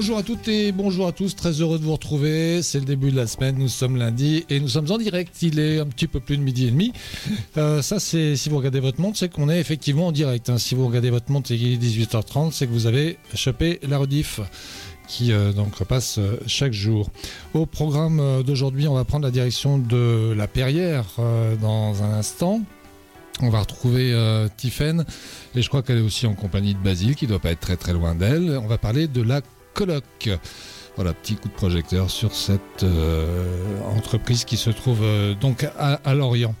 Bonjour à toutes et bonjour à tous, très heureux de vous retrouver. C'est le début de la semaine, nous sommes lundi et nous sommes en direct. Il est un petit peu plus de midi et demi. Euh, ça, c'est si vous regardez votre montre, c'est qu'on est effectivement en direct. hein. Si vous regardez votre montre et qu'il est 18h30, c'est que vous avez chopé la rediff qui euh, donc repasse euh, chaque jour. Au programme d'aujourd'hui, on va prendre la direction de la Perrière dans un instant. On va retrouver euh, Tiffaine et je crois qu'elle est aussi en compagnie de Basile qui doit pas être très très loin d'elle. On va parler de la Voilà, petit coup de projecteur sur cette euh, entreprise qui se trouve euh, donc à, Lorient.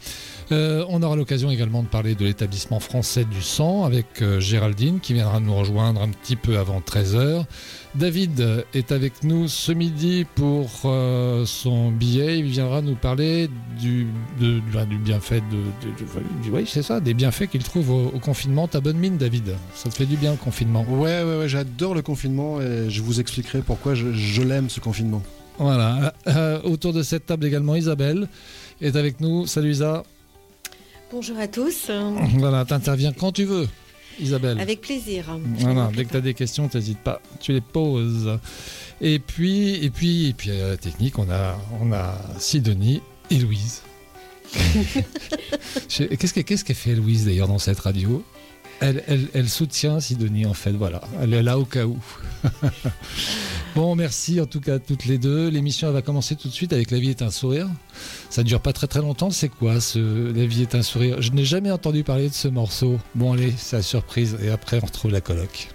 Euh, on aura l'occasion également de parler de l'établissement français du sang avec Géraldine qui viendra nous rejoindre un petit peu avant 13h. David est avec nous ce midi pour euh, son billet. Il viendra nous parler du, de- du- du bienfait de, de- de- du- oui, c'est ça, des bienfaits qu'il trouve au, au confinement. Ta bonne mine, David. Ça te fait du bien le confinement. Ouais, ouais, ouais, j'adore le confinement et je vous expliquerai pourquoi je, je l'aime ce confinement. Voilà. Euh, autour de cette table également, Isabelle est avec nous. Salut Isa. Bonjour à tous, Voilà, t'interviens quand tu veux, Isabelle. avec plaisir. Voilà, dès que tu as des questions, n'hésite pas, tu les poses. Et puis, et puis, et puis à la technique, on a, on a Sidonie et Louise. Qu'est-ce que- qu'est-ce qu'elle fait Louise d'ailleurs dans cette radio? Elle, elle, elle soutient Sidonie en fait, voilà. Elle est là au cas où. bon, merci en tout cas à toutes les deux. L'émission va commencer tout de suite avec La vie est un sourire. Ça dure pas très très longtemps. C'est quoi ce La vie est un sourire? Je n'ai jamais entendu parler de ce morceau. Bon allez, c'est la surprise. Et après on retrouve la coloc.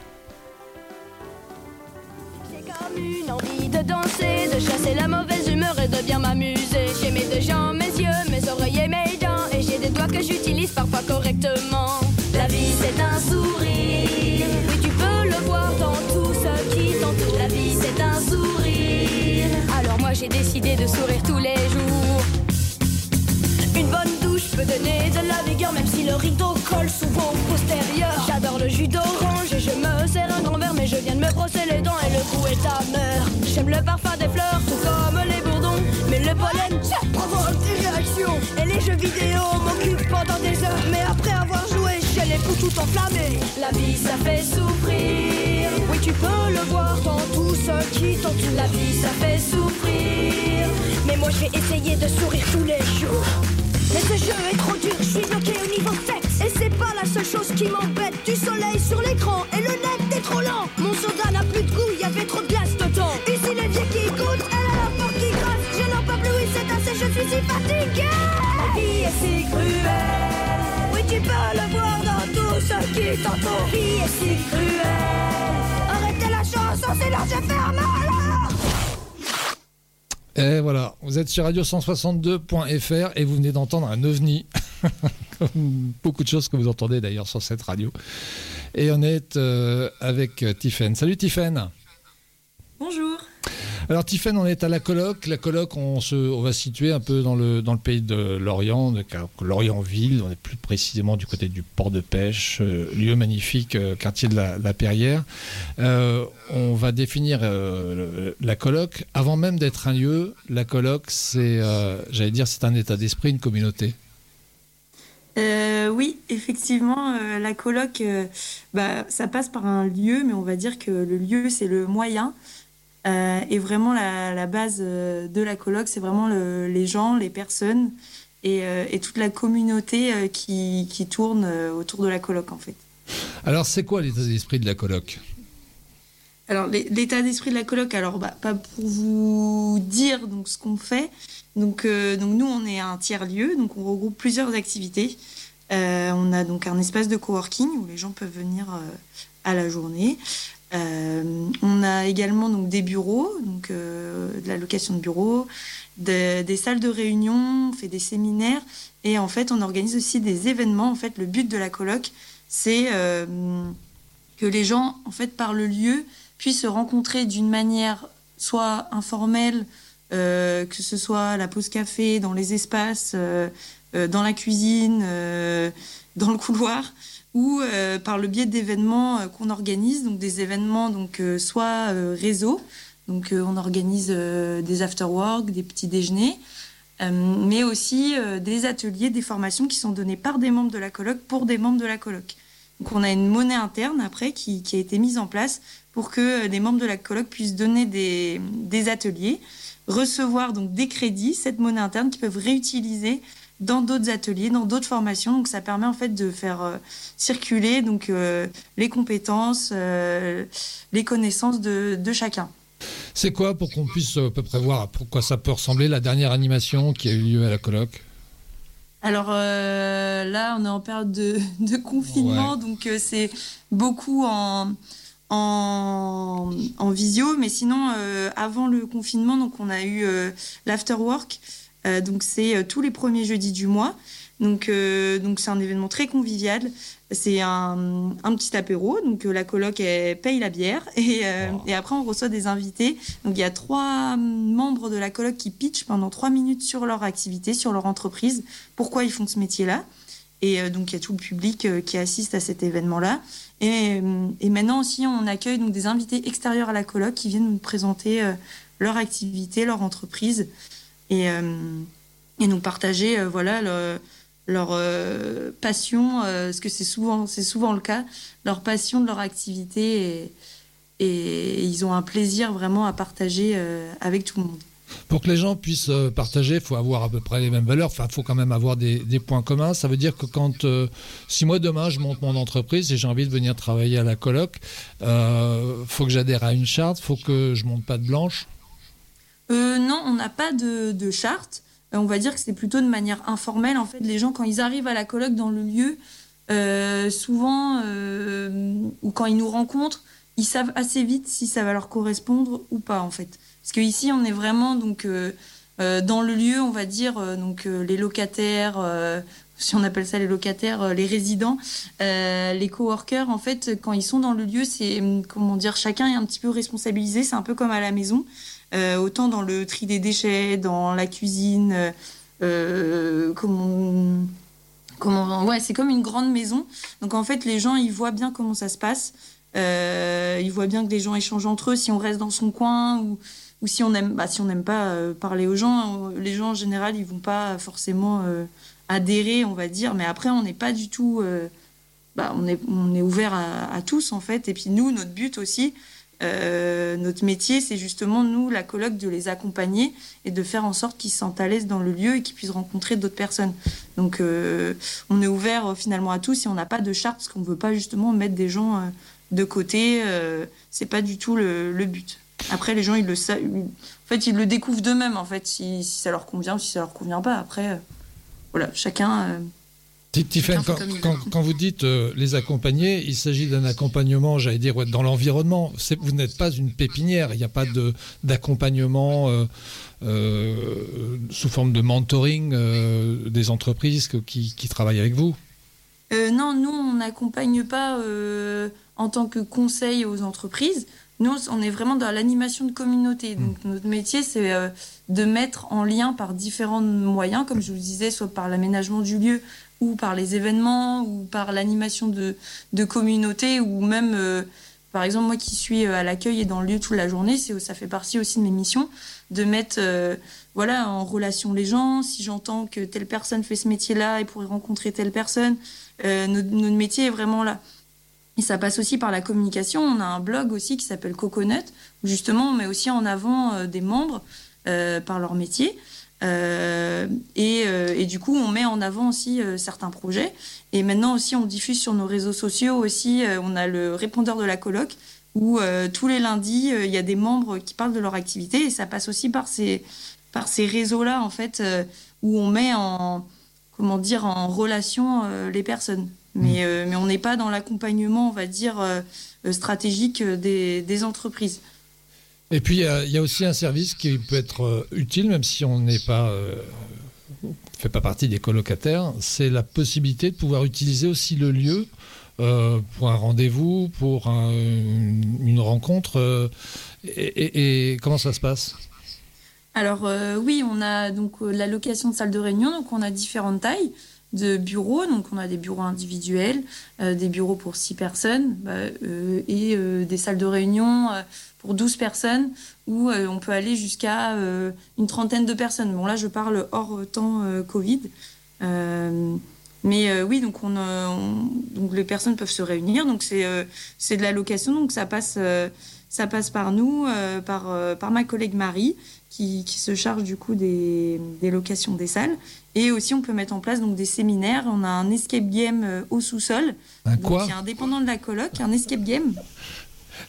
J'ai comme une envie de danser, de chasser la mauvaise humeur et de bien m'amuser. J'ai mes deux jambes, mes yeux, mes oreilles et mes dents. Et j'ai des doigts que j'utilise parfois correctement. La vie c'est un sourire. Oui, tu peux le voir dans tout ce qui t'entoure. La vie c'est un sourire. Alors moi j'ai décidé de sourire tous les jours. Une bonne douche peut donner de la vigueur, même si le rideau colle souvent au postérieur. J'adore le jus d'orange et je me sers un grand verre, mais je viens de me brosser les dents et le goût est amer. J'aime le parfum des fleurs, tout comme les bourdons, mais le pollen, ça provoque des réactions. Et les jeux vidéo m'occupent pendant des heures, mais après avoir joué, les coups tout enflammés. La vie, ça fait souffrir. Oui, tu peux le voir dans tout ce qui t'entoure. La vie, ça fait souffrir. Mais moi, je vais essayer de sourire tous les jours. Mais ce jeu est trop dur, je suis bloqué au niveau sexe Et c'est pas la seule chose qui m'embête Du soleil sur l'écran et le net est trop lent Mon soda n'a plus de goût, y avait trop de glace dedans Ici les vieux qui goûtent, elle a la porte qui grasse Je n'en peux plus, c'est assez, je suis si fatigué La vie est si cruelle qui est si Arrêtez la chanson, sinon je ferme alors Et voilà, vous êtes sur radio162.fr et vous venez d'entendre un ovni. Comme beaucoup de choses que vous entendez d'ailleurs sur cette radio. Et on est euh, avec euh, Tiffaine. Salut Tiffaine. Bonjour. Alors Tiffaine, on est à la coloc. La coloc, on, va situer un peu dans le, pays de Lorient, de Lorient-Ville. On est plus précisément du côté du port de pêche, euh, lieu magnifique, euh, quartier de la, Perrière. Euh, on va définir la coloc. Avant même d'être un lieu, la coloc, c'est, j'allais dire, c'est un état d'esprit, une communauté. Oui, effectivement, la coloc, euh, bah, ça passe par un lieu, mais on va dire que le lieu, c'est le moyen. Euh, et vraiment, la, la base euh, de la coloc, c'est vraiment le- les gens, les personnes et, euh, et toute la communauté qui, qui tourne autour de la coloc, en fait. Alors, c'est quoi l'état d'esprit de la coloc Alors, l'é- l'état d'esprit de la coloc, alors, bah, pas pour vous dire donc, ce qu'on fait. Donc, euh, donc, nous, on est un tiers-lieu, donc on regroupe plusieurs activités. Euh, on a donc un espace de coworking où les gens peuvent venir euh, à la journée. Euh, on a également des bureaux, euh, de la location de bureaux, de- des salles de réunion, on fait des séminaires et en fait, on organise aussi des événements. En fait, le but de la coloc, c'est euh, que les gens, en fait, par le lieu, puissent se rencontrer d'une manière soit informelle, que ce soit la pause café, dans les espaces, dans la cuisine, dans le couloir, ou euh, par le biais d'événements euh, qu'on organise, donc des événements donc euh, soit euh, réseau, donc euh, on organise des after-work, des petits déjeuners, mais aussi des ateliers, des formations qui sont données par des membres de la coloc pour des membres de la coloc. Donc on a une monnaie interne après qui, qui a été mise en place pour que les membres de la coloc puissent donner des, des ateliers, recevoir donc des crédits, cette monnaie interne qu'ils peuvent réutiliser dans d'autres ateliers, dans d'autres formations. Donc ça permet en fait de faire euh, circuler donc euh, les compétences, euh, les connaissances de, de chacun. C'est quoi pour qu'on puisse à peu près voir à quoi ça peut ressembler la dernière animation qui a eu lieu à la colloque Alors euh, là, on est en période de, de confinement, Ouais. donc euh, c'est beaucoup en, en, en visio. Mais sinon, euh, avant le confinement, donc on a eu l'afterwork. Euh, donc c'est euh, tous les premiers jeudis du mois. Donc euh, donc c'est un événement très convivial. C'est un, un petit apéro. Donc euh, la coloc elle paye la bière et, euh, Wow. et après on reçoit des invités. Donc il y a trois membres de la coloc qui pitchent pendant trois minutes sur leur activité, sur leur entreprise, pourquoi ils font ce métier-là. Et euh, donc il y a tout le public qui assiste à cet événement-là. Et, et maintenant aussi on accueille donc des invités extérieurs à la coloc qui viennent nous présenter leur activité, leur entreprise et, euh, et nous partager euh, voilà le- leur euh, passion, euh, parce que c'est souvent, c'est souvent le cas, leur passion de leur activité et, ils ont un plaisir vraiment à partager avec tout le monde. Pour que les gens puissent partager, il faut avoir à peu près les mêmes valeurs. Enfin, il faut quand même avoir des, points communs. Ça veut dire que quand, si moi demain je monte mon entreprise et j'ai envie de venir travailler à la coloc, euh, faut que j'adhère à une charte, faut que je monte pas de blanche. Euh, non, on n'a pas de, charte. Euh, on va dire que c'est plutôt de manière informelle. En fait, les gens, quand ils arrivent à la colloque dans le lieu, euh, souvent, ou quand ils nous rencontrent, ils savent assez vite si ça va leur correspondre ou pas, en fait. Parce qu'ici, on est vraiment donc dans le lieu, on va dire, donc les locataires, si on appelle ça les locataires, les résidents, les coworkers, en fait, quand ils sont dans le lieu, c'est hum, comment dire, chacun est un petit peu responsabilisé. C'est un peu comme à la maison. Euh, autant dans le tri des déchets, dans la cuisine, euh, euh, comment, comment, ouais, c'est comme une grande maison. Donc en fait, les gens, ils voient bien comment ça se passe. Ils voient bien que les gens échangent entre eux. Si on reste dans son coin ou, ou si on aime, bah, si on n'aime pas parler aux gens, euh, les gens en général, ils vont pas forcément adhérer, on va dire. Mais après, on n'est pas du tout, bah, on est, on est ouvert à, à tous en fait. Et puis nous, notre but aussi, euh, notre métier, c'est justement, nous, la colloque, de les accompagner et de faire en sorte qu'ils se sentent à l'aise dans le lieu et qu'ils puissent rencontrer d'autres personnes. Donc, euh, on est ouvert euh, finalement à tous et on n'a pas de charte parce qu'on ne veut pas justement mettre des gens de côté. C'est pas du tout le, but. Après, les gens, ils le savent. En fait, ils le découvrent d'eux-mêmes, en fait, si, si ça leur convient ou si ça leur convient pas. Après, voilà, chacun. Ti- Tiffaine, Chacun quand, quand- vous dites euh, les accompagner, il s'agit d'un accompagnement, j'allais dire, ouais, dans l'environnement. Vous n'êtes pas une pépinière, il n'y a pas d'accompagnement euh, euh, sous forme de mentoring euh, des entreprises que- qui, qui travaillent avec vous? Euh, non, nous, on n'accompagne pas euh, en tant que conseil aux entreprises. Nous, on est vraiment dans l'animation de communauté. Donc, notre métier, c'est euh, de mettre en lien par différents moyens, comme je vous le disais, soit par l'aménagement du lieu, ou par les événements, ou par l'animation de, de communauté, ou même, euh, par exemple, moi qui suis euh, à l'accueil et dans le lieu toute la journée, ça fait partie aussi de mes missions, de mettre euh, voilà, en relation les gens. Si j'entends que telle personne fait ce métier-là et pourrait rencontrer telle personne, notre, notre métier est vraiment là. Et ça passe aussi par la communication. On a un blog aussi qui s'appelle Coconut, où justement on met aussi en avant des membres par leur métier. Euh, et, euh, et du coup, on met en avant aussi euh, certains projets. Et maintenant aussi, on diffuse sur nos réseaux sociaux aussi. on a le répondeur de la coloc, où tous les lundis, il y a des membres qui parlent de leur activité. Et ça passe aussi par ces, par ces réseaux-là, en fait, où on met en, comment dire, en relation les personnes. Mais, euh, mais on n'est pas dans l'accompagnement, on va dire, stratégique des, des entreprises. Et puis, il y a- il y, a aussi un service qui peut être euh, utile, même si on n'est pas. euh, fait pas partie des colocataires, c'est la possibilité de pouvoir utiliser aussi le lieu euh, pour un rendez-vous, pour un- une, rencontre. euh, et, et- comment ça se passe? Alors euh, oui, on a donc euh, la location de salles de réunion, donc on a différentes tailles de bureaux, donc on a des bureaux individuels, euh, des bureaux pour 6 personnes bah, euh, et euh, des salles de réunion pour 12 personnes où on peut aller jusqu'à une trentaine de personnes. Bon là je parle hors temps Covid. Mais oui, donc, on, on- donc les personnes peuvent se réunir. Donc c'est de la location, donc ça passe, ça passe par nous, par, par ma collègue Marie, qui, qui se charge du coup des, des locations des salles. Et aussi, on peut mettre en place donc, des séminaires. On a un escape game euh, au sous-sol, Un quoi qui est indépendant de la coloc, un escape game.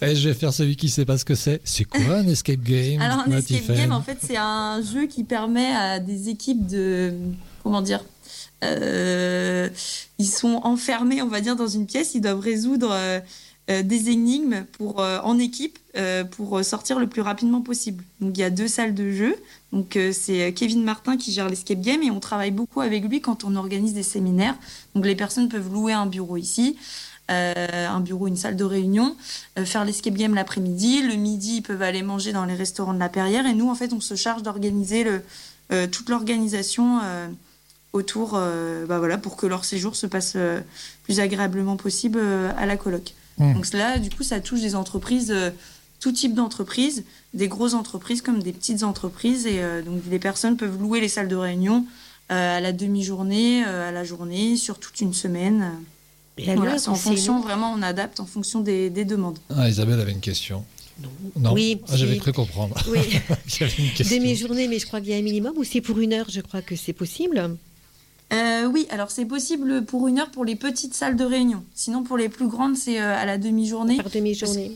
Eh, Je vais faire celui qui sait pas ce que c'est. C'est quoi un escape game? Alors un escape game, en fait, c'est un jeu qui permet à des équipes de, comment dire, euh, ils sont enfermés, on va dire, dans une pièce. Ils doivent résoudre euh, des énigmes pour euh, en équipe euh, pour sortir le plus rapidement possible. Donc il y a deux salles de jeu. Donc euh, c'est Kevin Martin qui gère l'escape game et on travaille beaucoup avec lui quand on organise des séminaires. Donc les personnes peuvent louer un bureau ici. euh, un bureau, une salle de réunion, euh, faire l'escape game l'après-midi. Le midi, ils peuvent aller manger dans les restaurants de la Perrière. Et nous, en fait, on se charge d'organiser euh, toute l'organisation euh, autour, euh, bah voilà, pour que leur séjour se passe euh, plus agréablement possible euh, à la coloc. Mmh. Donc là, du coup, ça touche des entreprises, euh, tout type d'entreprises, des grosses entreprises comme des petites entreprises. Et euh, donc, les personnes peuvent louer les salles de réunion euh, à la demi-journée, euh, à la journée, sur toute une semaine. Et Voilà, c'est en fonction, vraiment, on adapte en fonction des, des demandes. Ah, Isabelle avait une question. Non, Oui, Ah, j'avais cru comprendre. Oui, J'avais une question. demi-journée, mais je crois qu'il y a un minimum, ou c'est pour une heure, je crois que c'est possible. Euh, oui, alors c'est possible pour une heure pour les petites salles de réunion. Sinon, pour les plus grandes, c'est euh, à la demi-journée. Par demi-journée.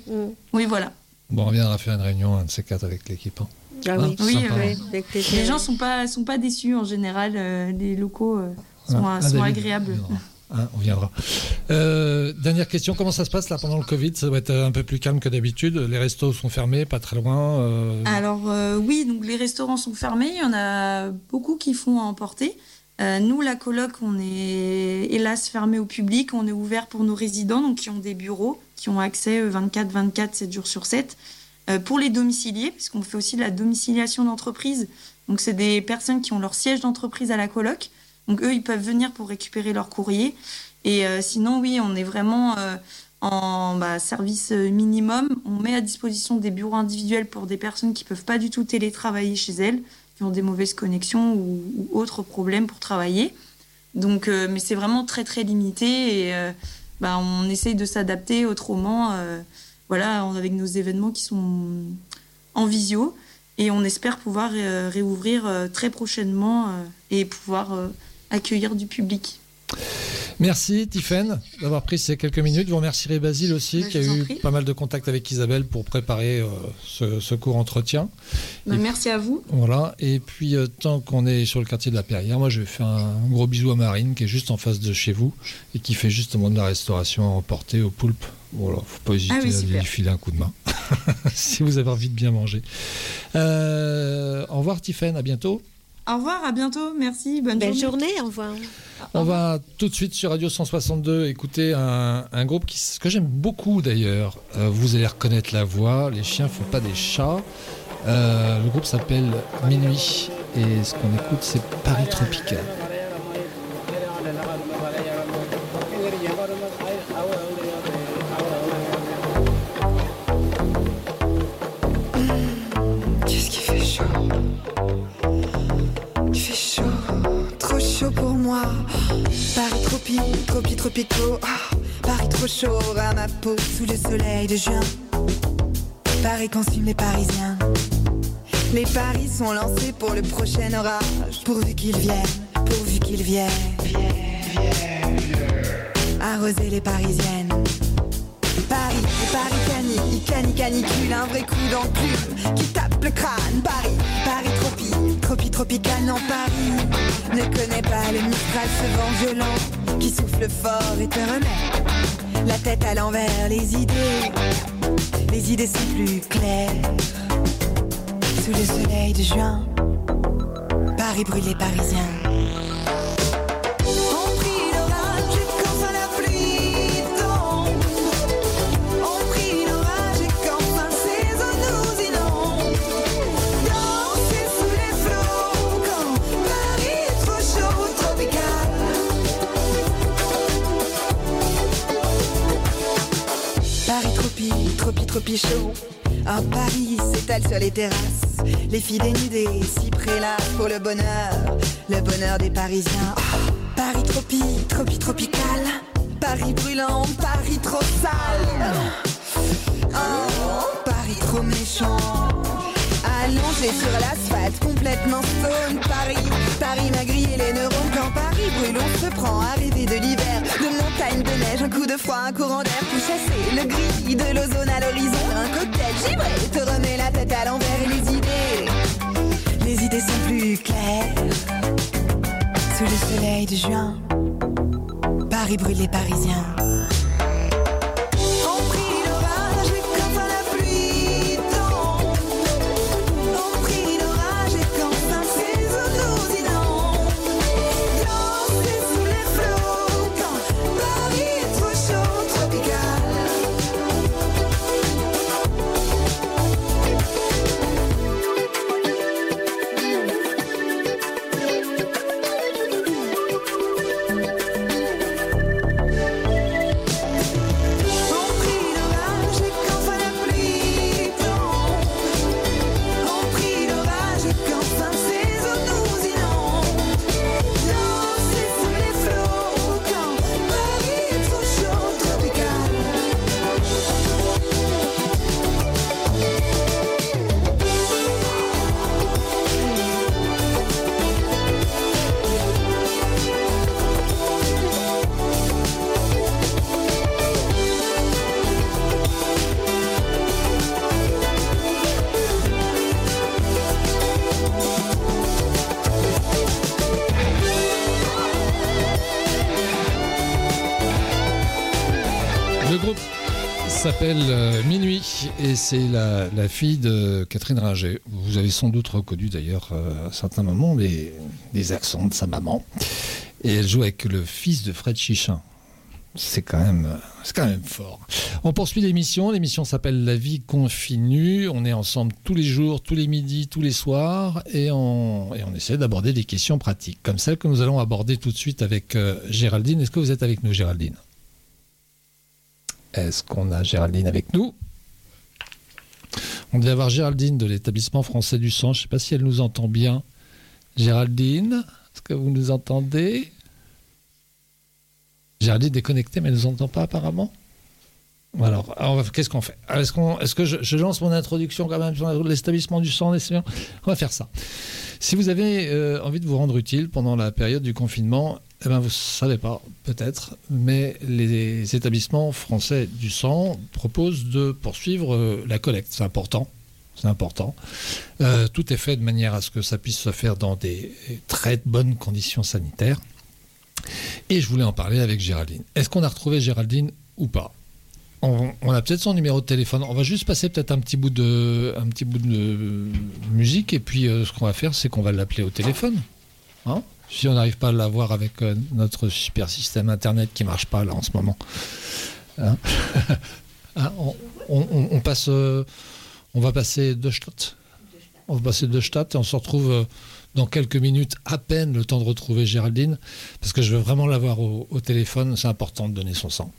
Oui, voilà. Bon, on viendra faire une réunion, un de ces quatre avec l'équipe. hein. Ah Ah, oui, Oui, sympa. ouais, avec plaisir. Les gens sont pas sont pas déçus en général. euh, les locaux euh, sont, Ah, sont David, agréables. on viendra. Hein, on viendra. Euh, dernière question, comment ça se passe là pendant le Covid? Ça doit être un peu plus calme que d'habitude. Les restos sont fermés, pas très loin. euh, Alors euh, oui, donc les restaurants sont fermés. Il y en a beaucoup qui font à emporter. Euh, nous, la coloc, on est hélas fermé au public. On est ouvert pour nos résidents, donc qui ont des bureaux, qui ont accès 24-24, 7 jours sur 7. Euh, pour les domiciliés, puisqu'on fait aussi de la domiciliation d'entreprise. Donc c'est des personnes qui ont leur siège d'entreprise à la coloc. Donc eux, ils peuvent venir pour récupérer leur courrier. Et euh, sinon, oui, on est vraiment en bah, service minimum. On met à disposition des bureaux individuels pour des personnes qui peuvent pas du tout télétravailler chez elles, qui ont des mauvaises connexions ou, autres problèmes pour travailler. Donc, euh, mais c'est vraiment très très limité et euh, bah, on essaye de s'adapter autrement. euh, voilà, avec nos événements qui sont en visio et on espère pouvoir réouvrir très prochainement et pouvoir accueillir du public. Merci Tiffaine d'avoir pris ces quelques minutes. Vous remercierez Basile aussi, Bah, qui a eu prie. pas mal de contacts avec Isabelle pour préparer euh, ce, ce court entretien. Bah, Et- merci à vous. Voilà. Et puis, euh, tant qu'on est sur le quartier de la Perrière, moi, je vais faire un gros bisou à Marine, qui est juste en face de chez vous et qui fait justement de la restauration à emporter au poulpe. Voilà, faut pas hésiter Ah oui, à super. lui filer un coup de main si vous avez envie de bien manger. Euh, au revoir, Tiffaine. À bientôt. Au revoir, à bientôt. Merci, bonne Belle journée. journée, au revoir. On va tout de suite sur Radio 162 écouter un, un groupe qui, que j'aime beaucoup d'ailleurs. Euh, vous allez reconnaître la voix. Les chiens font pas des chats. Euh, le groupe s'appelle Minuit et ce qu'on écoute c'est Paris Tropical. Ah, Paris trop chaud à ma peau sous le soleil de juin. Paris consume les Parisiens. Les paris sont lancés pour le prochain orage. Pourvu qu'ils viennent, pourvu qu'ils viennent. Arroser les Parisiennes. Paris, Paris cani, cani canicule, un vrai coup d'enclume qui tape le crâne. Paris, Paris tropi, tropi tropical, non Paris ne connaît pas le mistral, ce vent violent qui souffle fort et te remet la tête à l'envers, les idées, les idées sont plus claires. Sous le soleil de juin, Paris brûle les Parisiens. Un Paris s'étale sur les terrasses. les filles dénudées, si prélas pour le bonheur, le bonheur des Parisiens. Oh, Paris tropi, tropi tropical, Paris brûlant, Paris trop sale. Oh, Paris trop méchant. Allongé sur l'asphalte, complètement stone. Paris, Paris m'a grillé les neurones. Quand Paris brûle, on se prend à rêver de l'hiver. De montagne, de neige, un coup de froid, un courant d'air Pour chasser le gris de l'ozone à l'horizon. Un cocktail givré te remet la tête à l'envers. Et les idées, les idées sont plus claires. Sous le soleil de juin Paris brûle les Parisiens s'appelle euh, Minuit et c'est la, fille de Catherine Ringer. Vous avez sans doute reconnu d'ailleurs euh, à certains moments les, accents de sa maman. Et elle joue avec le fils de Fred Chichin. C'est quand même, euh, c'est quand même fort. On poursuit l'émission. L'émission s'appelle La vie continue. On est ensemble tous les jours, tous les midis, tous les soirs, et on, et on essaie d'aborder des questions pratiques, comme celle que nous allons aborder tout de suite avec Géraldine. Est-ce que vous êtes avec nous, Géraldine? Est-ce qu'on a Géraldine avec nous? On devait avoir Géraldine de l'établissement français du sang. Je ne sais pas si elle nous entend bien. Géraldine, est-ce que vous nous entendez? Géraldine est connectée, mais elle ne nous entend pas apparemment alors, qu'est-ce qu'on fait Est-ce est-ce que je, lance mon introduction quand même sur l'établissement du sang On va faire ça. Si vous avez euh, envie de vous rendre utile pendant la période du confinement, eh ben vous ne savez pas, peut-être, mais les établissements français du sang proposent de poursuivre euh, la collecte. C'est important. C'est important. Euh, tout est fait de manière à ce que ça puisse se faire dans des très bonnes conditions sanitaires. Et je voulais en parler avec Géraldine. Est-ce qu'on a retrouvé Géraldine ou pas? On, a peut-être son numéro de téléphone. On va juste passer peut-être un petit bout de, musique et puis euh, ce qu'on va faire, c'est qu'on va l'appeler au téléphone. Hein? Si on n'arrive pas à l'avoir avec euh, notre super système internet qui marche pas là en ce moment. Hein? Hein, on, passe, euh, on va passer deux shots? On va passer deux et on se retrouve dans quelques minutes à peine le temps de retrouver Géraldine parce que je veux vraiment l'avoir au téléphone. C'est important de donner son sang.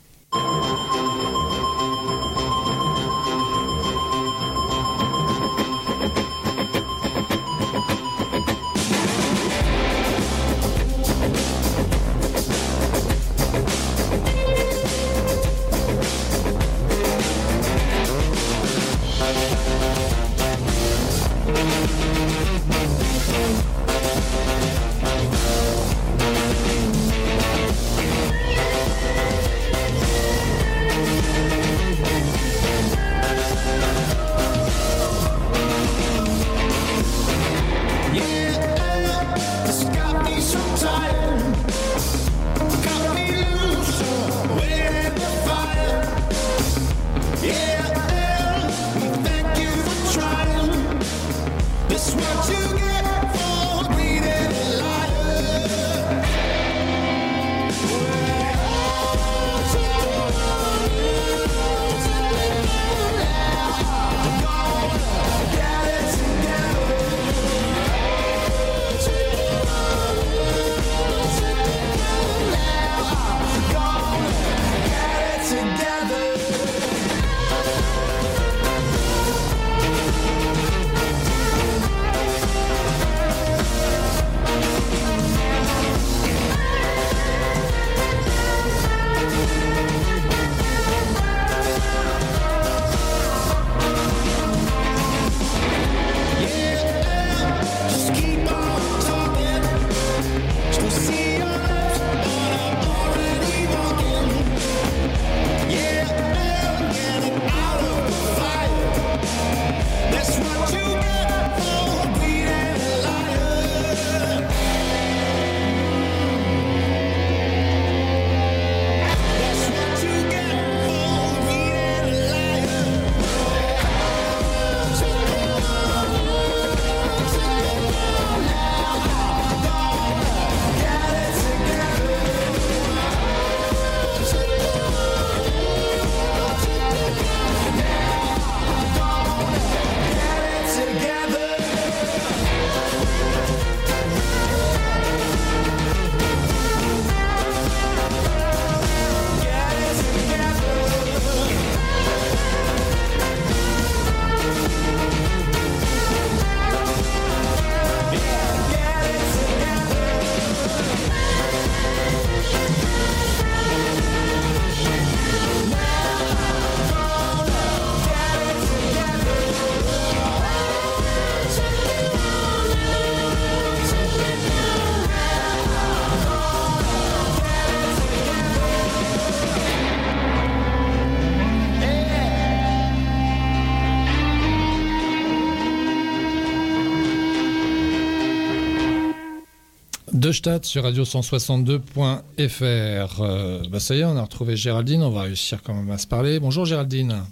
Stade sur radio 162.fr. Euh, bah ça y est, on a retrouvé Géraldine, on va réussir quand même à se parler. Bonjour Géraldine.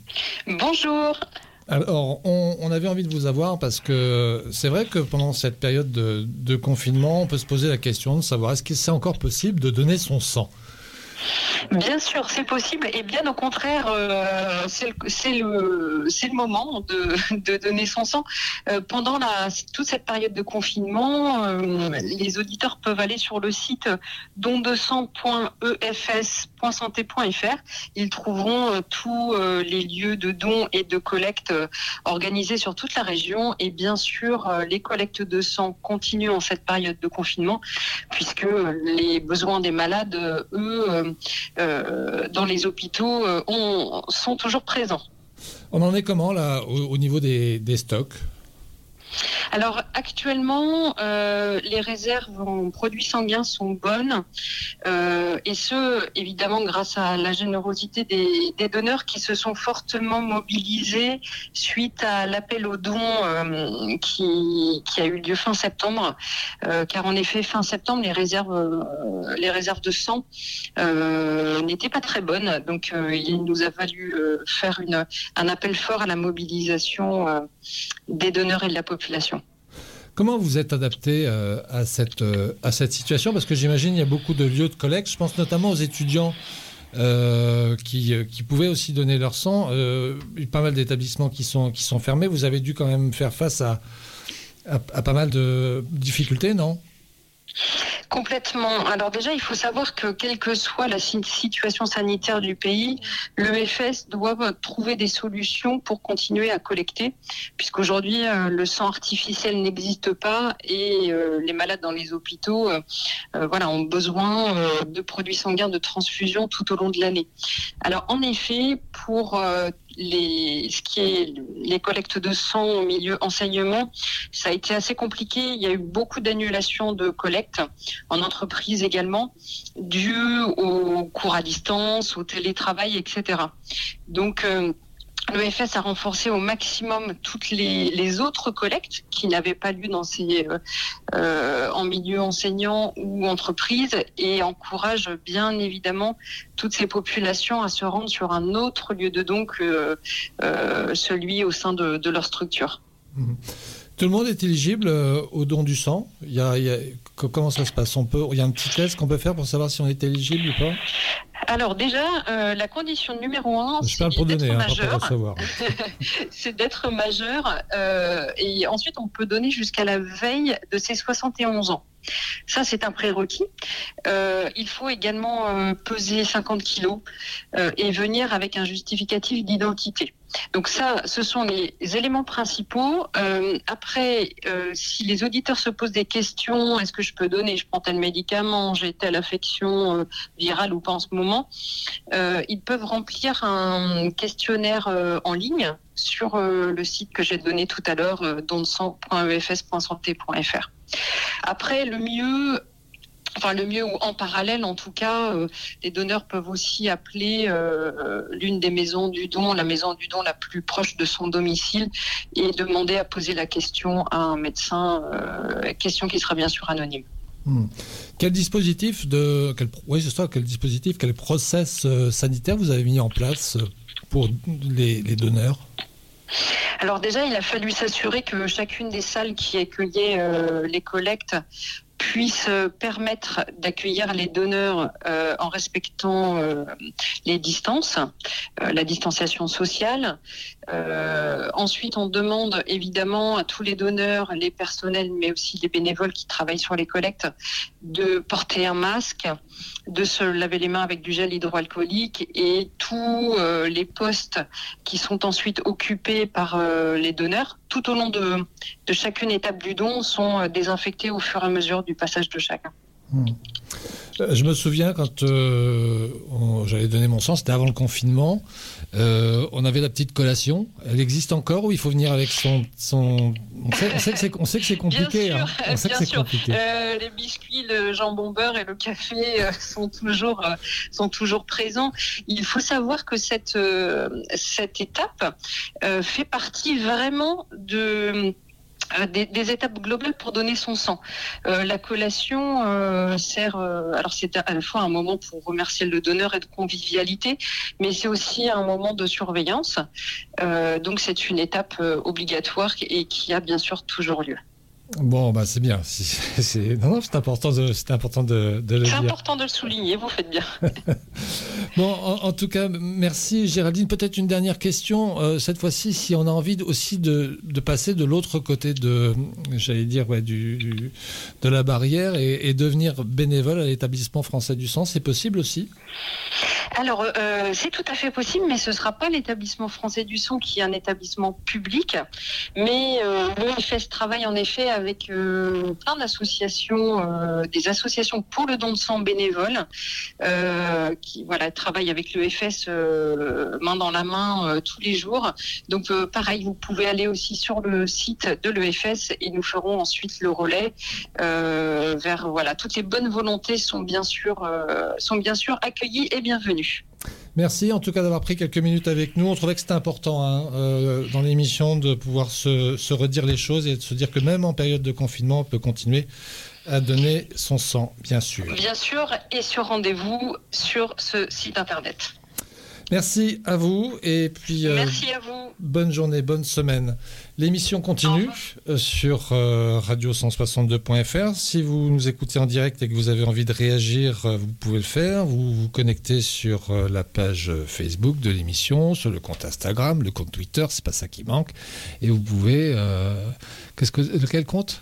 Bonjour. Alors, on, avait envie de vous avoir parce que c'est vrai que pendant cette période de, de, confinement, on peut se poser la question de savoir est-ce que c'est encore possible de donner son sang? Bien sûr, c'est possible et bien au contraire, euh, c'est le, moment de, donner son sang. Euh, pendant la, toute cette période de confinement, euh, les auditeurs peuvent aller sur le site don200.efs.santé.fr. Ils trouveront tous les lieux de dons et de collecte organisés sur toute la région et bien sûr, les collectes de sang continuent en cette période de confinement puisque les besoins des malades, eux, dans les hôpitaux euh, sont toujours présents. On en est comment là au, niveau des stocks? Alors actuellement, euh, les réserves en produits sanguins sont bonnes, euh, et ce, évidemment, grâce à la générosité des, donneurs qui se sont fortement mobilisés suite à l'appel aux dons euh, qui, a eu lieu fin septembre, car en effet, fin septembre, les réserves, les réserves de sang n'étaient pas très bonnes, donc il nous a fallu faire un appel fort à la mobilisation des donneurs et de la population. Comment vous êtes adapté euh, à, cette, euh, à cette situation? Parce que j'imagine il y a beaucoup de lieux de collecte. Je pense notamment aux étudiants euh, qui, pouvaient aussi donner leur sang. il y a pas mal d'établissements qui sont, fermés. Vous avez dû quand même faire face à pas mal de difficultés, non? Complètement. Alors déjà, il faut savoir que quelle que soit la situation sanitaire du pays, l'EFS doit trouver des solutions pour continuer à collecter, puisqu'aujourd'hui, euh, le sang artificiel n'existe pas et euh, les malades dans les hôpitaux euh, voilà, ont besoin de produits sanguins de transfusion tout au long de l'année. Alors en effet, pour les, ce qui est les collectes de sang au milieu enseignement, ça a été assez compliqué. Il y a eu beaucoup d'annulations de collectes en entreprise également, dues aux cours à distance, au télétravail, etc. Donc, euh, L'EFS a renforcé au maximum toutes les, autres collectes qui n'avaient pas lieu dans ces, euh, euh, en milieu enseignant ou entreprise et encourage bien évidemment toutes ces populations à se rendre sur un autre lieu de don que euh, celui au sein de, leur structure. Mmh. Tout le monde est éligible au don du sang? Comment ça se passe? Il y a un petit test qu'on peut faire pour savoir si on est éligible ou pas? Alors déjà, euh, la condition numéro un, c'est d'être hein, majeur. c'est d'être majeur. Euh, et ensuite, on peut donner jusqu'à la veille de ses 71 ans. Ça, c'est un prérequis. Euh, il faut également peser 50 kilos et venir avec un justificatif d'identité. Donc ça, ce sont les éléments principaux. Euh, après, euh, si les auditeurs se posent des questions, est-ce que je peux donner, je prends tel médicament, j'ai telle affection euh, virale ou pas en ce moment, ils peuvent remplir un questionnaire en ligne sur le site que j'ai donné tout à l'heure, donsan.efs.santé.fr. Après, le mieux, enfin le mieux ou en parallèle en tout cas, euh, les donneurs peuvent aussi appeler euh, euh, l'une des maisons du don, la maison du don la plus proche de son domicile et demander à poser la question à un médecin, question qui sera bien sûr anonyme. Hmm. Quel dispositif de quel, oui, c'est ça, quel dispositif, quel process sanitaire vous avez mis en place pour les, les donneurs? Alors déjà, il a fallu s'assurer que chacune des salles qui accueillaient les collectes puisse euh, permettre d'accueillir les donneurs euh, en respectant euh, les distances, la distanciation sociale. ensuite, on demande évidemment à tous les donneurs, les personnels, mais aussi les bénévoles qui travaillent sur les collectes, de porter un masque, de se laver les mains avec du gel hydroalcoolique et tous les postes qui sont ensuite occupés par les donneurs tout au long de, de chacune étape du don sont désinfectés au fur et à mesure du passage de chacun. Hmm. Euh, je me souviens quand euh, j'avais donné mon sang, c'était avant le confinement. Euh, on avait la petite collation. Elle existe encore ou il faut venir avec son. son... On, sait, que c'est compliqué. Bien hein. sûr, bien sûr. les biscuits, le jambon beurre et le café sont, toujours, sont toujours présents. Il faut savoir que cette, cette étape fait partie vraiment de euh, des, des, étapes globales pour donner son sang. Euh, la collation euh, sert, euh, alors c'est à la fois un moment pour remercier le donneur et de convivialité, mais c'est aussi un moment de surveillance. Euh, donc c'est une étape obligatoire et qui a bien sûr toujours lieu. Bon, bah c'est bien. C'est non, non, c'est important de, c'est important de, de le C'est important de le souligner. Vous faites bien. Bon, en, en tout cas, merci Géraldine. Peut-être une dernière question. Euh, cette fois-ci, si on a envie de- aussi de, de passer de l'autre côté de, j'allais dire, ouais, du, du- de la barrière et, et devenir bénévole à l'établissement français du sang, c'est possible aussi? Alors, euh, c'est tout à fait possible, mais ce ne sera pas l'établissement français du son qui est un établissement public. Mais euh, l'EFS travaille en effet avec euh, plein d'associations, euh, des associations pour le don de sang bénévole, euh, qui voilà, travaillent avec l'EFS euh, main dans la main tous les jours. Donc, pareil, vous pouvez aller aussi sur le site de l'EFS et nous ferons ensuite le relais vers voilà toutes les bonnes volontés sont bien sûr sont bien sûr accueillies et bienvenues. Merci en tout cas d'avoir pris quelques minutes avec nous. On trouvait que c'était important hein, euh, dans l'émission de pouvoir se, se redire les choses et de se dire que même en période de confinement, on peut continuer à donner son sang, bien sûr. Bien sûr et sur rendez-vous sur ce site internet. Merci à vous et puis euh, Merci à vous. bonne journée, bonne semaine. L'émission continue euh, sur euh, radio162.fr. Si vous nous écoutez en direct et que vous avez envie de réagir, vous pouvez le faire. Vous vous connectez sur la page Facebook de l'émission, sur le compte Instagram, le compte Twitter, c'est pas ça qui manque. Et vous pouvez. euh, Qu'est-ce que lequel compte?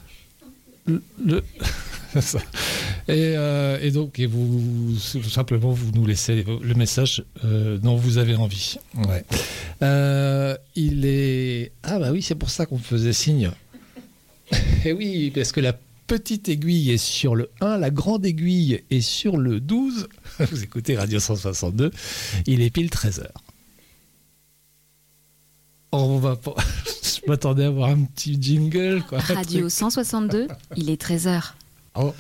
Le, le- ça. Et, euh, et donc, et vous, tout simplement, vous nous laissez le message euh, dont vous avez envie. Ouais. Euh, il est. Ah, bah oui, c'est pour ça qu'on faisait signe. Et oui, parce que la petite aiguille est sur le 1, la grande aiguille est sur le 12. Vous écoutez Radio 162, il est pile 13h. On va pas... Je m'attendais à avoir un petit jingle, quoi. Radio truc. 162, il est 13h. Oh.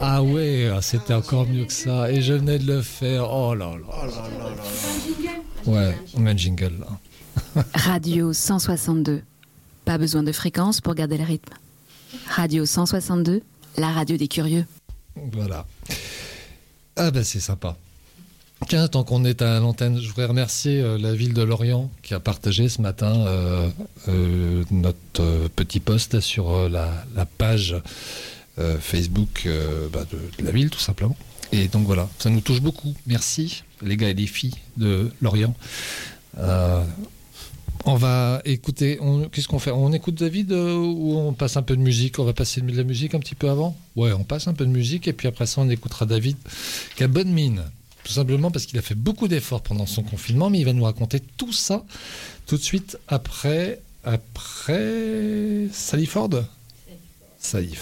Ah ouais, ah, c'était encore mieux que ça. Et je venais de le faire. Oh là là. Ouais, on met un jingle là. Radio 162. Pas besoin de fréquence pour garder le rythme. Radio 162, la radio des curieux. Voilà. Ah ben c'est sympa. Tiens, tant qu'on est à l'antenne, je voudrais remercier euh, la ville de Lorient qui a partagé ce matin euh, euh, notre petit post sur la, la page Facebook euh, bah, de, la ville, tout simplement. Et donc voilà, ça nous touche beaucoup. Merci, les gars et les filles de Lorient. Euh, on va écouter. Qu'est-ce qu'on fait? On écoute David euh, ou on passe un peu de musique? On va passer de la musique un petit peu avant? Ouais, on passe un peu de musique et puis après ça, on écoutera David qui a bonne mine. Tout simplement parce qu'il a fait beaucoup d'efforts pendant son confinement, mais il va nous raconter tout ça tout de suite après. Après. Sally Ford Sally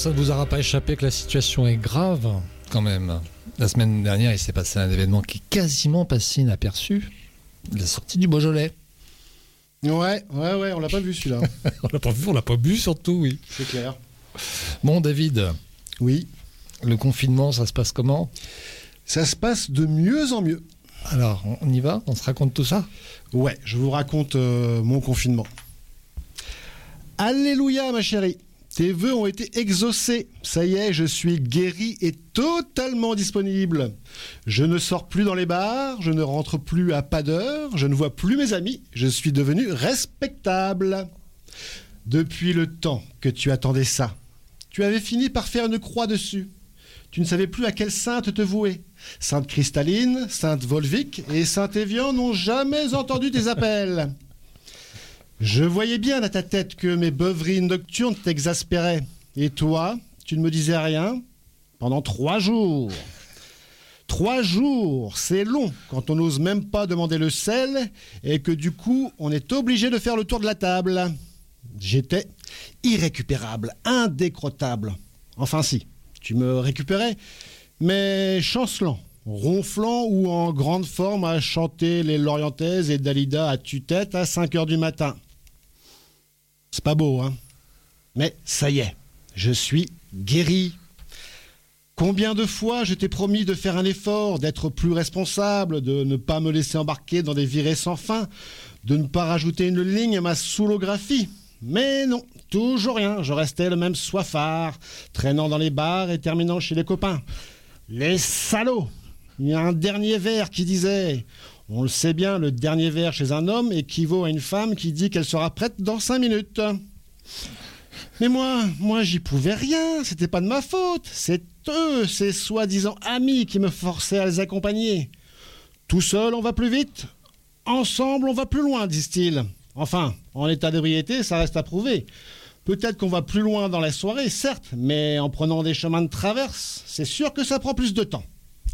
ça ne vous aura pas échappé que la situation est grave quand même. La semaine dernière, il s'est passé un événement qui est quasiment passé inaperçu. La sortie du Beaujolais. Ouais, ouais, ouais, on l'a pas vu celui-là. on l'a pas vu, on l'a pas bu surtout, oui. C'est clair. Bon, David, Oui. le confinement, ça se passe comment? Ça se passe de mieux en mieux. Alors, on- y va? On se raconte tout ça? Ouais, je vous raconte euh, mon confinement. Alléluia, ma chérie. Tes vœux ont été exaucés. Ça y est, je suis guéri et totalement disponible. Je ne sors plus dans les bars, je ne rentre plus à pas d'heure, je ne vois plus mes amis, je suis devenu respectable. Depuis le temps que tu attendais ça, tu avais fini par faire une croix dessus. Tu ne savais plus à quelle sainte te vouer. Sainte Cristaline, Sainte Volvic et Saint Évian n'ont jamais entendu tes appels. Je voyais bien à ta tête que mes beuveries nocturnes t'exaspéraient. Et toi, tu ne me disais rien pendant trois jours. Trois jours, c'est long quand on n'ose même pas demander le sel et que du coup, on est obligé de faire le tour de la table. J'étais irrécupérable, indécrottable. Enfin si, tu me récupérais, mais chancelant, ronflant ou en grande forme à chanter les Lorientaises et Dalida à tue-tête à 5 heures du matin. C'est pas beau, hein Mais ça y est, je suis guéri. Combien de fois je t'ai promis de faire un effort, d'être plus responsable, de ne pas me laisser embarquer dans des virées sans fin, de ne pas rajouter une ligne à ma soulographie mais non, toujours rien. Je restais le même soifard, traînant dans les bars et terminant chez les copains. Les salauds Il y a un dernier verre qui disait On le sait bien, le dernier verre chez un homme équivaut à une femme qui dit qu'elle sera prête dans cinq minutes. Mais moi, moi, j'y pouvais rien. C'était pas de ma faute. C'est eux, ces soi-disant amis, qui me forçaient à les accompagner. Tout seul, on va plus vite. Ensemble, on va plus loin, disent-ils. Enfin, en état d'ébriété, ça reste à prouver. Peut-être qu'on va plus loin dans la soirée, certes, mais en prenant des chemins de traverse, c'est sûr que ça prend plus de temps.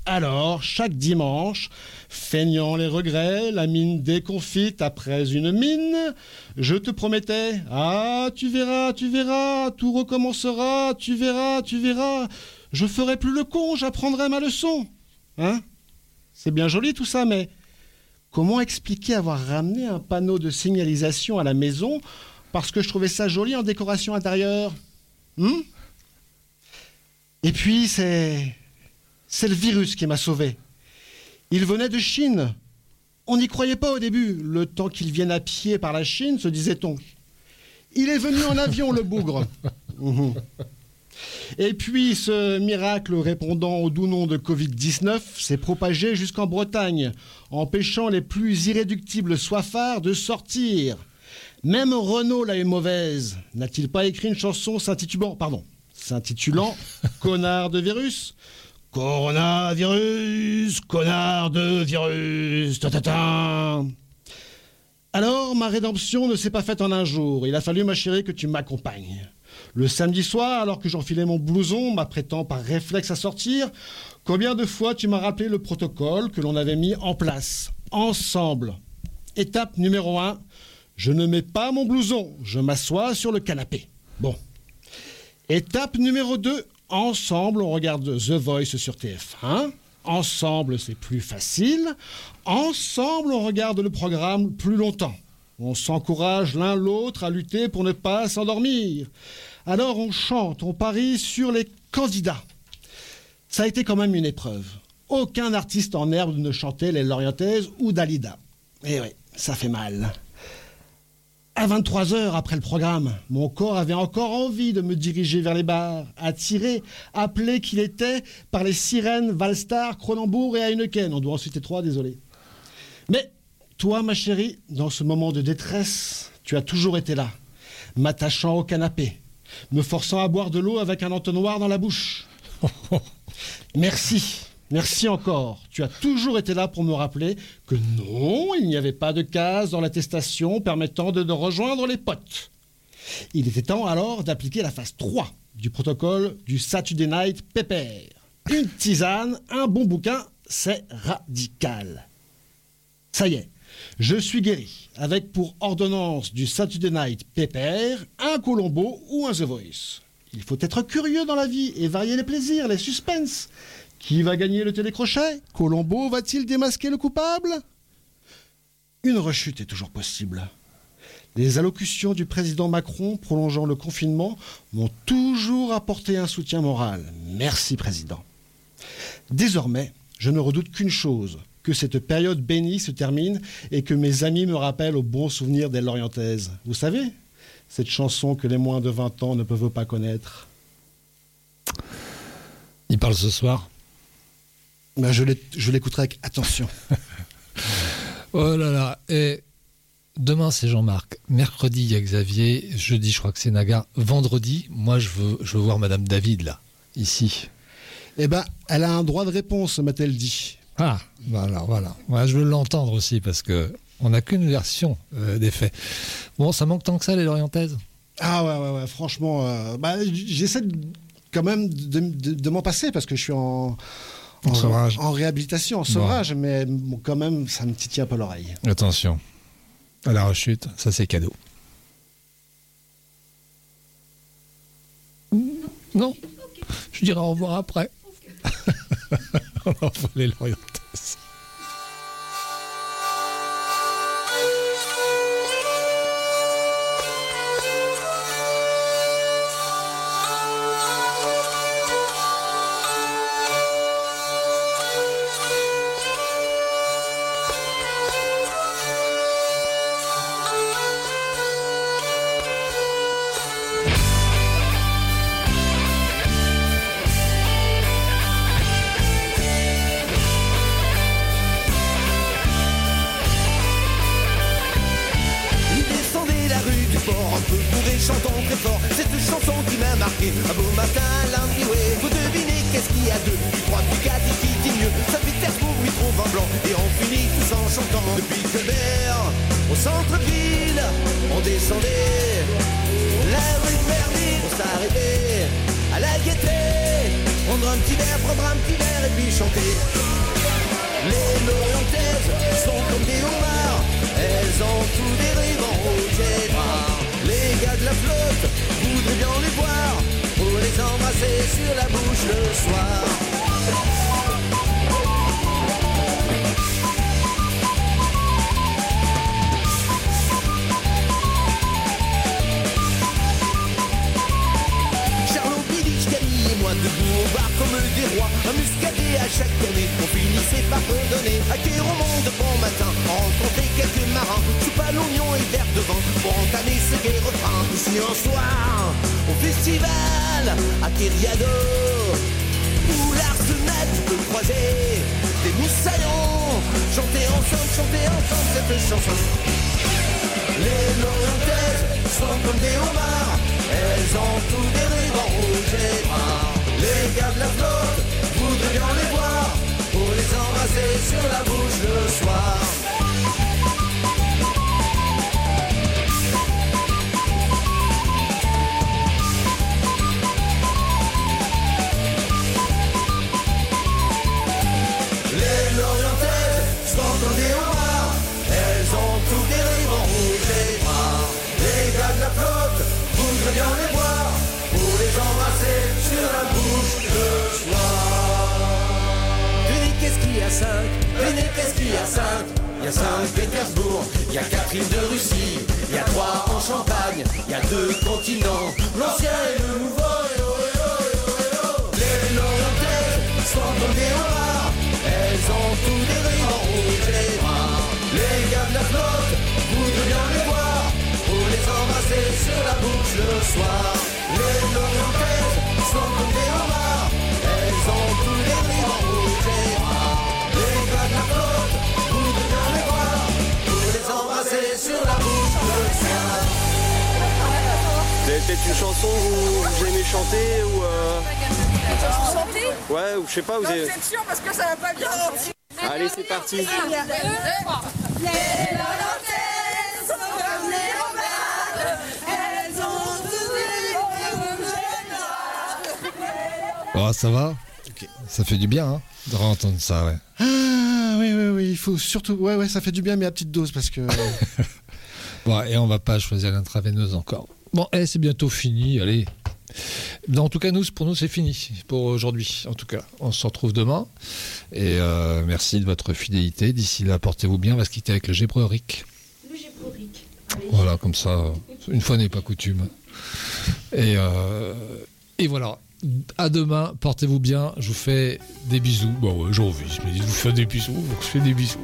Alors, chaque dimanche, feignant les regrets, la mine déconfite après une mine, je te promettais Ah, tu verras, tu verras, tout recommencera, tu verras, tu verras, je ferai plus le con, j'apprendrai ma leçon. Hein? C'est bien joli tout ça, mais comment expliquer avoir ramené un panneau de signalisation à la maison parce que je trouvais ça joli en décoration intérieure? Hmm? Et puis, c'est. C'est le virus qui m'a sauvé. Il venait de Chine. On n'y croyait pas au début. Le temps qu'il vienne à pied par la Chine, se disait-on. Il est venu en avion, le bougre. Mhm. Et puis, ce miracle répondant au doux nom de Covid-19 s'est propagé jusqu'en Bretagne, empêchant les plus irréductibles soifards de sortir. Même Renault l'a eu mauvaise. N'a-t-il pas écrit une chanson s'intitulant, pardon, s'intitulant Connard de virus? Coronavirus, connard de virus, ta ta. Alors, ma rédemption ne s'est pas faite en un jour. Il a fallu, ma chérie, que tu m'accompagnes. Le samedi soir, alors que j'enfilais mon blouson, m'apprêtant par réflexe à sortir, combien de fois tu m'as rappelé le protocole que l'on avait mis en place, ensemble? Étape numéro 1, je ne mets pas mon blouson, je m'assois sur le canapé. Bon. Étape numéro 2, ensemble on regarde The Voice sur TF1. Ensemble c'est plus facile. Ensemble on regarde le programme plus longtemps. On s'encourage l'un l'autre à lutter pour ne pas s'endormir. Alors on chante, on parie sur les candidats. Ça a été quand même une épreuve. Aucun artiste en herbe ne chantait les Lorientaises ou Dalida. Eh oui, ça fait mal. À 23 heures après le programme, mon corps avait encore envie de me diriger vers les bars, attiré, appelé qu'il était par les sirènes Valstar, Cronenbourg et Heineken. On doit en citer trois, désolé. Mais toi, ma chérie, dans ce moment de détresse, tu as toujours été là, m'attachant au canapé, me forçant à boire de l'eau avec un entonnoir dans la bouche. Merci, merci encore. Tu as toujours été là pour me rappeler que non, il n'y avait pas de case dans l'attestation permettant de, rejoindre les potes. Il était temps alors d'appliquer la phase 3 du protocole du Saturday Night Pepper. Une tisane, un bon bouquin, c'est radical. Ça y est, je suis guéri, avec pour ordonnance du Saturday Night Pepper un Colombo ou un The Voice. Il faut être curieux dans la vie et varier les plaisirs, les suspens. Qui va gagner le télécrochet? Colombo va-t-il démasquer le coupable? Une rechute est toujours possible. Les allocutions du président Macron prolongeant le confinement m'ont toujours apporté un soutien moral. Merci président. Désormais, je ne redoute qu'une chose, que cette période bénie se termine et que mes amis me rappellent au bon souvenir des Lorientaises. Vous savez, cette chanson que les moins de 20 ans ne peuvent pas connaître. Il parle ce soir Ben, je l'écouterai avec attention. Oh là là. Et demain, c'est Jean-Marc. Mercredi, il y a Xavier. Jeudi, je crois que c'est Naga. Vendredi, moi, je veux, je veux voir Madame David, là, ici. Eh ben, elle a un droit de réponse, m'a-t-elle dit. Ah, voilà, voilà. Ouais, je veux l'entendre aussi parce que on n'a qu'une version euh, des faits. Bon, ça manque tant que ça, les Lorientaises Ah ouais, ouais, ouais, franchement, euh, bah, j'essaie quand même de, de- de m'en passer parce que je suis en, En sevrage. en réhabilitation, en sevrage, mais bon, quand même, ça me titille un peu l'oreille. Attention. À la rechute, ça c'est cadeau. Non Je dirai au revoir après. On va les qui cette chanson les Lorientaises sont comme des homards. Elles ont tous des rubans rouges et noirs Les gars de la flotte voudraient bien les voir Pour les embrasser sur la bouche le soir Il y a Saint-Pétersbourg, il y a Catherine de Russie Il y a trois en Champagne, il y a deux continents. L'ancien et le nouveau eh oh, eh oh, eh oh, oh. Les Lorientaises sont comme des homards elles ont tous des rubans rouges et noirs Les gars de la flotte voudraient bien les voir. Pour les embrasser sur la bouche le soir. Les Lorientaises sont comme des homards Elles ont tous des rubans rouges et noirs peut-être une chanson que vous aimez chanter ou euh, Chanter Ouais, ou je sais pas, vous avez... Vous êtes sûr parce que ça va pas bien. Allez, c'est parti. Les Lorientaises sont comme les homards. Elles ont tous les Oh, ça va Ça fait du bien, hein, de entendre ça, ouais. Ah oui, oui, oui, il faut surtout. Ouais, ouais, ça fait du bien, mais à petite dose parce que. Bon, et on va pas choisir l'intraveineuse encore. Bon, eh, c'est bientôt fini, allez. En tout cas, nous, pour nous, c'est fini pour aujourd'hui. En tout cas, on se retrouve demain. Et euh, merci de votre fidélité. D'ici là, portez-vous bien. On va se quitter avec le Gébreric. Voilà, comme ça, une fois n'est pas coutume. Et, euh, et voilà. À demain, portez-vous bien. Je vous fais des bisous. Bon, ouais, j'ai envie, mais je vous fais des bisous. Je vous fais des bisous.